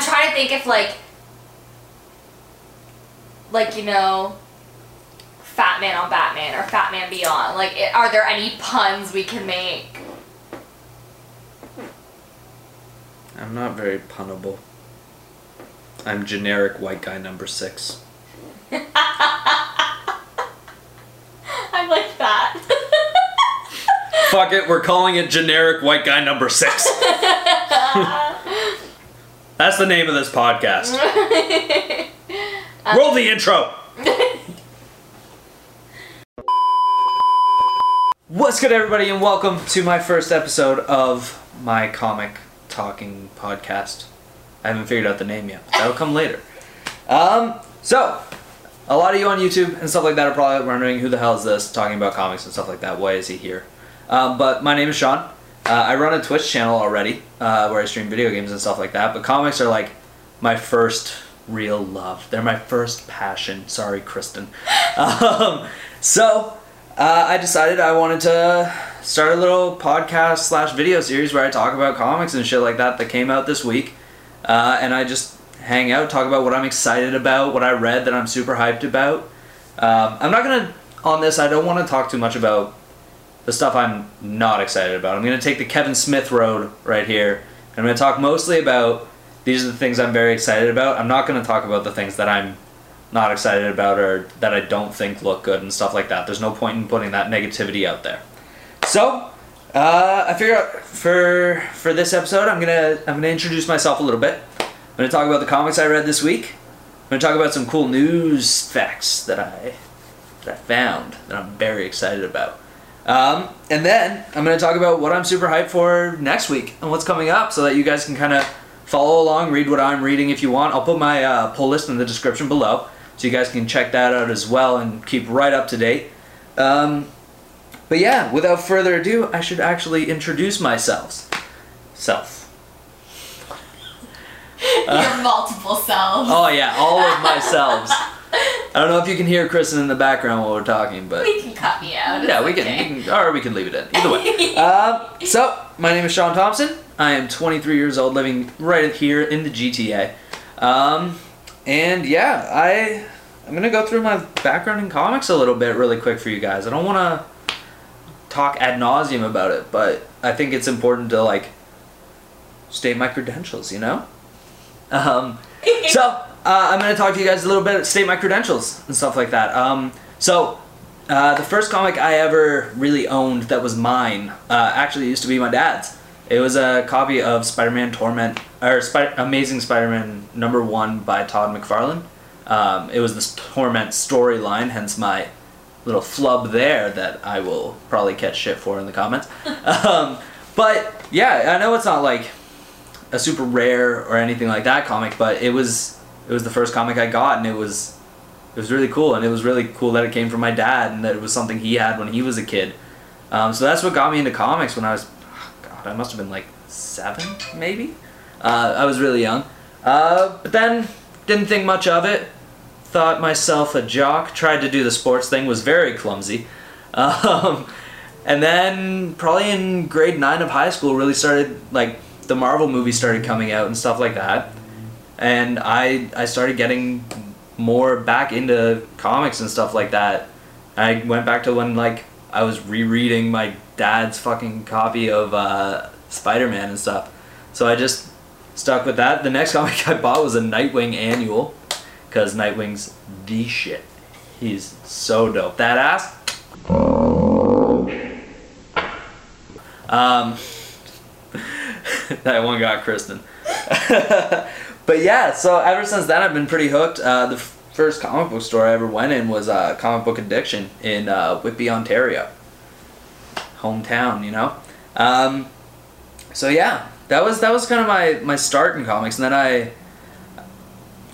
I'm trying to think if like, like you know, Fat Man on Batman or Fat Man Beyond. Like, i are there any puns we can make? I'm not very punnable. I'm generic white guy number six. I'm like that. Fuck it, we're calling it generic white guy number six. That's the name of this podcast. Roll the intro. What's good, everybody, and welcome to my first episode of my comic talking podcast. I haven't figured out the name yet. but That'll come later. Um, so a lot of you on YouTube and stuff like that are probably wondering who the hell is this talking about comics and stuff like that. Why is he here? Um, but my name is Shawn. Uh, I run a Twitch channel already uh, where I stream video games and stuff like that. But comics are like my first real love. They're my first passion. Sorry, Kristen. Um, so uh, I decided I wanted to start a little podcast slash video series where I talk about comics and shit like that that came out this week. Uh, and I just hang out, talk about what I'm excited about, what I read that I'm super hyped about. Um, I'm not gonna on this. I don't want to talk too much about the stuff I'm not excited about. I'm gonna take the Kevin Smith road right here. I'm gonna talk mostly about these are the things I'm very excited about. I'm not gonna talk about the things that I'm not excited about or that I don't think look good and stuff like that. There's no point in putting that negativity out there. So, uh, I figure for for this episode, I'm gonna I'm gonna introduce myself a little bit. I'm gonna talk about the comics I read this week. I'm gonna talk about some cool news facts that I that I found that I'm very excited about. Um, and then I'm gonna talk about what I'm super hyped for next week and what's coming up, so that you guys can kind of follow along, read what I'm reading if you want. I'll put my uh, pull list in the description below, so you guys can check that out as well and keep right up to date. Um, but yeah, without further ado, I should actually introduce myself. Self. Your multiple selves. Oh yeah, all of myselves. I don't know if you can hear Kristen in the background while we're talking, but We can cut me out. yeah, we can, okay. we can, or we can leave it in. Either way. Uh, so my name is Shawn Thomson. I am 23 years old, living right here in the GTA. Um, and yeah, I I'm gonna go through my background in comics a little bit really quick for you guys. I don't want to talk ad nauseum about it, but I think it's important to like state my credentials. You know. Um, so uh, I'm going to talk to you guys a little bit, state my credentials and stuff like that. Um, so uh, the first comic I ever really owned that was mine uh, actually used to be my dad's. It was a copy of Spider-Man Torment or Amazing Spider-Man number one by Todd McFarlane. Um, it was this Torment storyline, hence my little flub there that I will probably catch shit for in the comments. um, but yeah, I know it's not like a super rare or anything like that comic, but it was it was the first comic I got, and it was it was really cool, and it was really cool that it came from my dad, and that it was something he had when he was a kid. Um, so that's what got me into comics when I was, God, I must have been like seven, maybe. Uh, I was really young, uh, but then didn't think much of it. Thought myself a jock. Tried to do the sports thing. Was very clumsy. Um, and then probably in grade nine of high school, really started like the Marvel movies started coming out and stuff like that, and I I started getting more back into comics and stuff like that. I went back to when like I was rereading my dad's fucking copy of uh, Spider Man and stuff. So I just stuck with that. The next comic I bought was a Nightwing annual, because Nightwing's the shit. He's so dope. That ass. Um, that one got Kristen. but yeah, so ever since then, I've been pretty hooked. Uh, the first comic book store I ever went in was uh, Comic Book Addiction in uh, Whitby, Ontario. Hometown, you know. Um, so yeah, that was that was kind of my my start in comics, and then I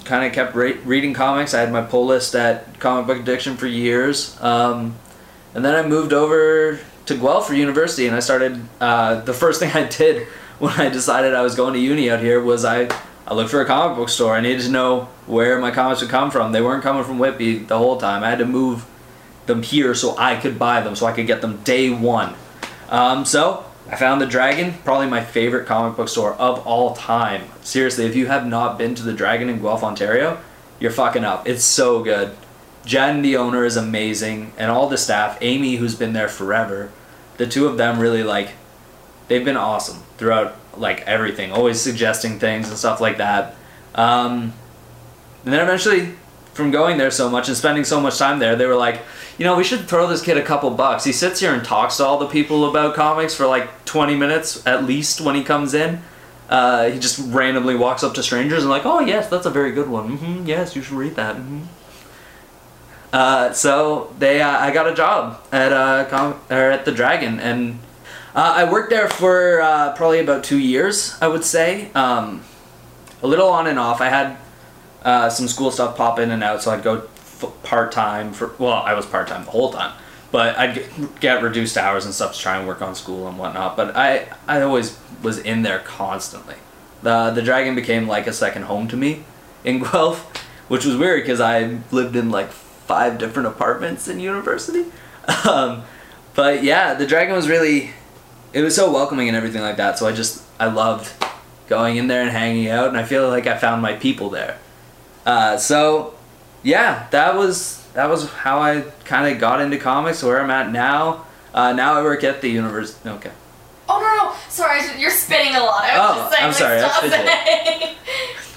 kind of kept re- reading comics. I had my pull list at Comic Book Addiction for years, um, and then I moved over to Guelph for university, and I started. Uh, the first thing I did when I decided I was going to uni out here was I I looked for a comic book store. I needed to know where my comics would come from. They weren't coming from Whitby the whole time. I had to move them here so I could buy them, so I could get them day one. Um, so I found the Dragon, probably my favorite comic book store of all time. Seriously, if you have not been to the Dragon in Guelph, Ontario, you're fucking up. It's so good. Jen, the owner, is amazing, and all the staff. Amy, who's been there forever, the two of them really like. They've been awesome throughout like everything, always suggesting things and stuff like that. Um, and then eventually, from going there so much and spending so much time there, they were like, you know, we should throw this kid a couple bucks. He sits here and talks to all the people about comics for like 20 minutes at least when he comes in. Uh, he just randomly walks up to strangers and like, oh yes, that's a very good one. hmm yes, you should read that. hmm Uh, so they, uh, I got a job at uh, com- or at the Dragon, and uh, I worked there for uh, probably about two years. I would say, um, a little on and off. I had uh, some school stuff pop in and out, so I'd go part time for. Well, I was part time the whole time, but I'd get, get reduced hours and stuff to try and work on school and whatnot. But I, I always was in there constantly. The the Dragon became like a second home to me in Guelph, which was weird because I lived in like five different apartments in university. Um, but yeah, the Dragon was really, it was so welcoming and everything like that. So I just I loved going in there and hanging out, and I feel like I found my people there. Uh, so yeah, that was that was how I kind of got into comics. Where I'm at now. Uh, now I work at the university. Okay. Oh no, no, sorry, you're spinning a lot. I was Oh, just saying, I'm like, sorry, I stop.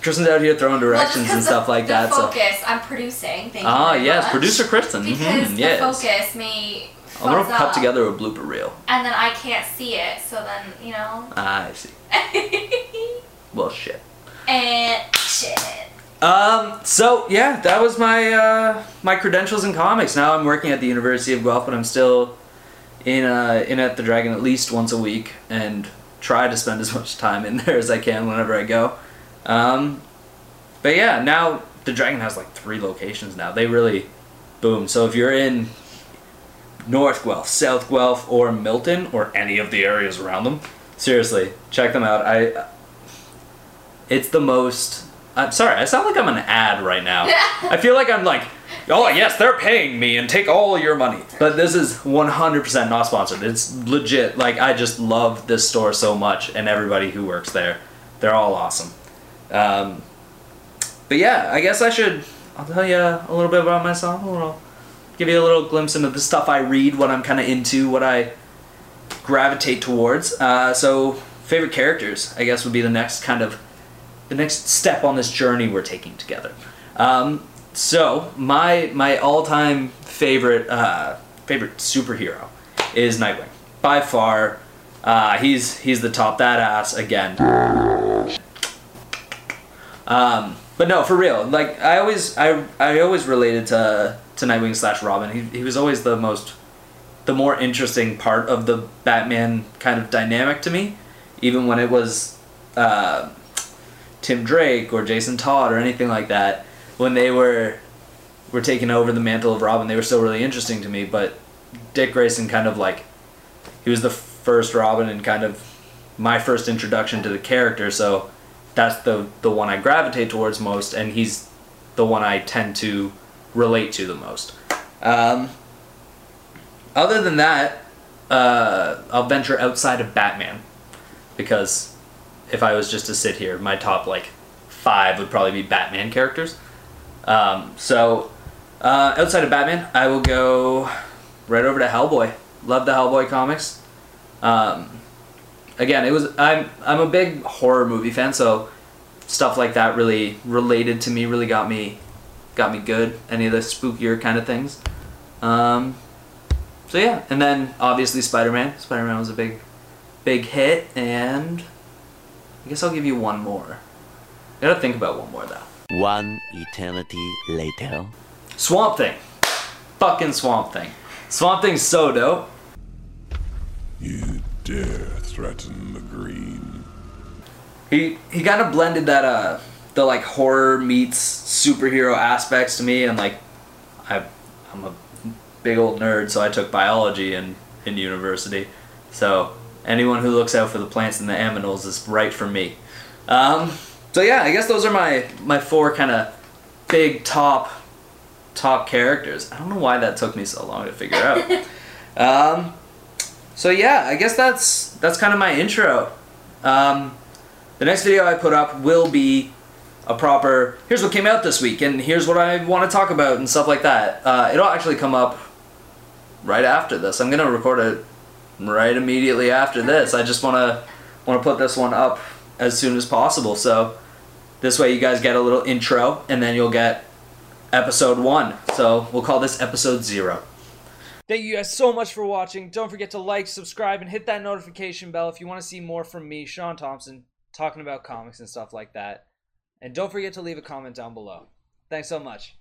Kristen's out here throwing Well, directions 'cause and stuff the, like the that. So. focus, I'm producing. Thank Ah, you. very yes, much. producer Kristen. Because mhm, the yes. focus me. I'm gonna cut up, together a blooper reel. And then I can't see it, so then you know. Ah, I see. Well, shit. and shit. Um. So yeah, that was my uh, my credentials in comics. Now I'm working at the University of Guelph, but I'm still in uh, in at the Dragon at least once a week, and try to spend as much time in there as I can whenever I go. Um. But yeah, now the Dragon has like three locations now. They really boom. So if you're in North Guelph, South Guelph, or Milton, or any of the areas around them, seriously, check them out. I. It's the most. I'm sorry, I sound like I'm an ad right now. I feel like I'm like, oh yes, they're paying me and take all your money. But this is 100% not sponsored. It's legit. Like I just love this store so much, and everybody who works there, they're all awesome. Um, but yeah, I guess I should. I'll tell you a little bit about myself. Little, give you a little glimpse into the stuff I read, what I'm kind of into, what I gravitate towards. Uh, so favorite characters, I guess, would be the next kind of the next step on this journey we're taking together. Um, so my my all time favorite uh, favorite superhero is Nightwing by far. Uh, he's he's the top that ass again. Um, but no, for real. Like I always I I always related to to Nightwing slash Robin. He he was always the most the more interesting part of the Batman kind of dynamic to me, even when it was. Uh, Tim Drake or Jason Todd or anything like that, when they were were taking over the mantle of Robin, they were still really interesting to me. But Dick Grayson kind of like he was the first Robin and kind of my first introduction to the character, so that's the the one I gravitate towards most, and he's the one I tend to relate to the most. Um, other than that, uh, I'll venture outside of Batman because if I was just to sit here, my top like five would probably be Batman characters. Um, so uh, outside of Batman, I will go right over to Hellboy. Love the Hellboy comics. Um, again, it was I'm I'm a big horror movie fan, so stuff like that really related to me. Really got me got me good. Any of the spookier kind of things. Um, so yeah, and then obviously Spider Man. Spider Man was a big big hit, and I guess I'll give you one more. I gotta think about one more though. One eternity later. Swamp Thing. Fucking Swamp Thing. Swamp Thing's so dope. You dare threaten the green. He he kind of blended that uh the like horror meets superhero aspects to me and like I I'm a big old nerd so I took biology in in university. So anyone who looks out for the plants and the aminals is right for me. Um so yeah, I guess those are my my four kind of big top top characters. I don't know why that took me so long to figure out. um so yeah, I guess that's that's kind of my intro. Um, the next video I put up will be a proper. Here's what came out this week, and here's what I want to talk about and stuff like that. Uh, it'll actually come up right after this. I'm gonna record it right immediately after this. I just wanna wanna put this one up as soon as possible. So this way you guys get a little intro, and then you'll get episode one. So we'll call this episode zero. Thank you guys so much for watching. Don't forget to like, subscribe, and hit that notification bell if you want to see more from me, Shawn Thomson, talking about comics and stuff like that. And don't forget to leave a comment down below. Thanks so much.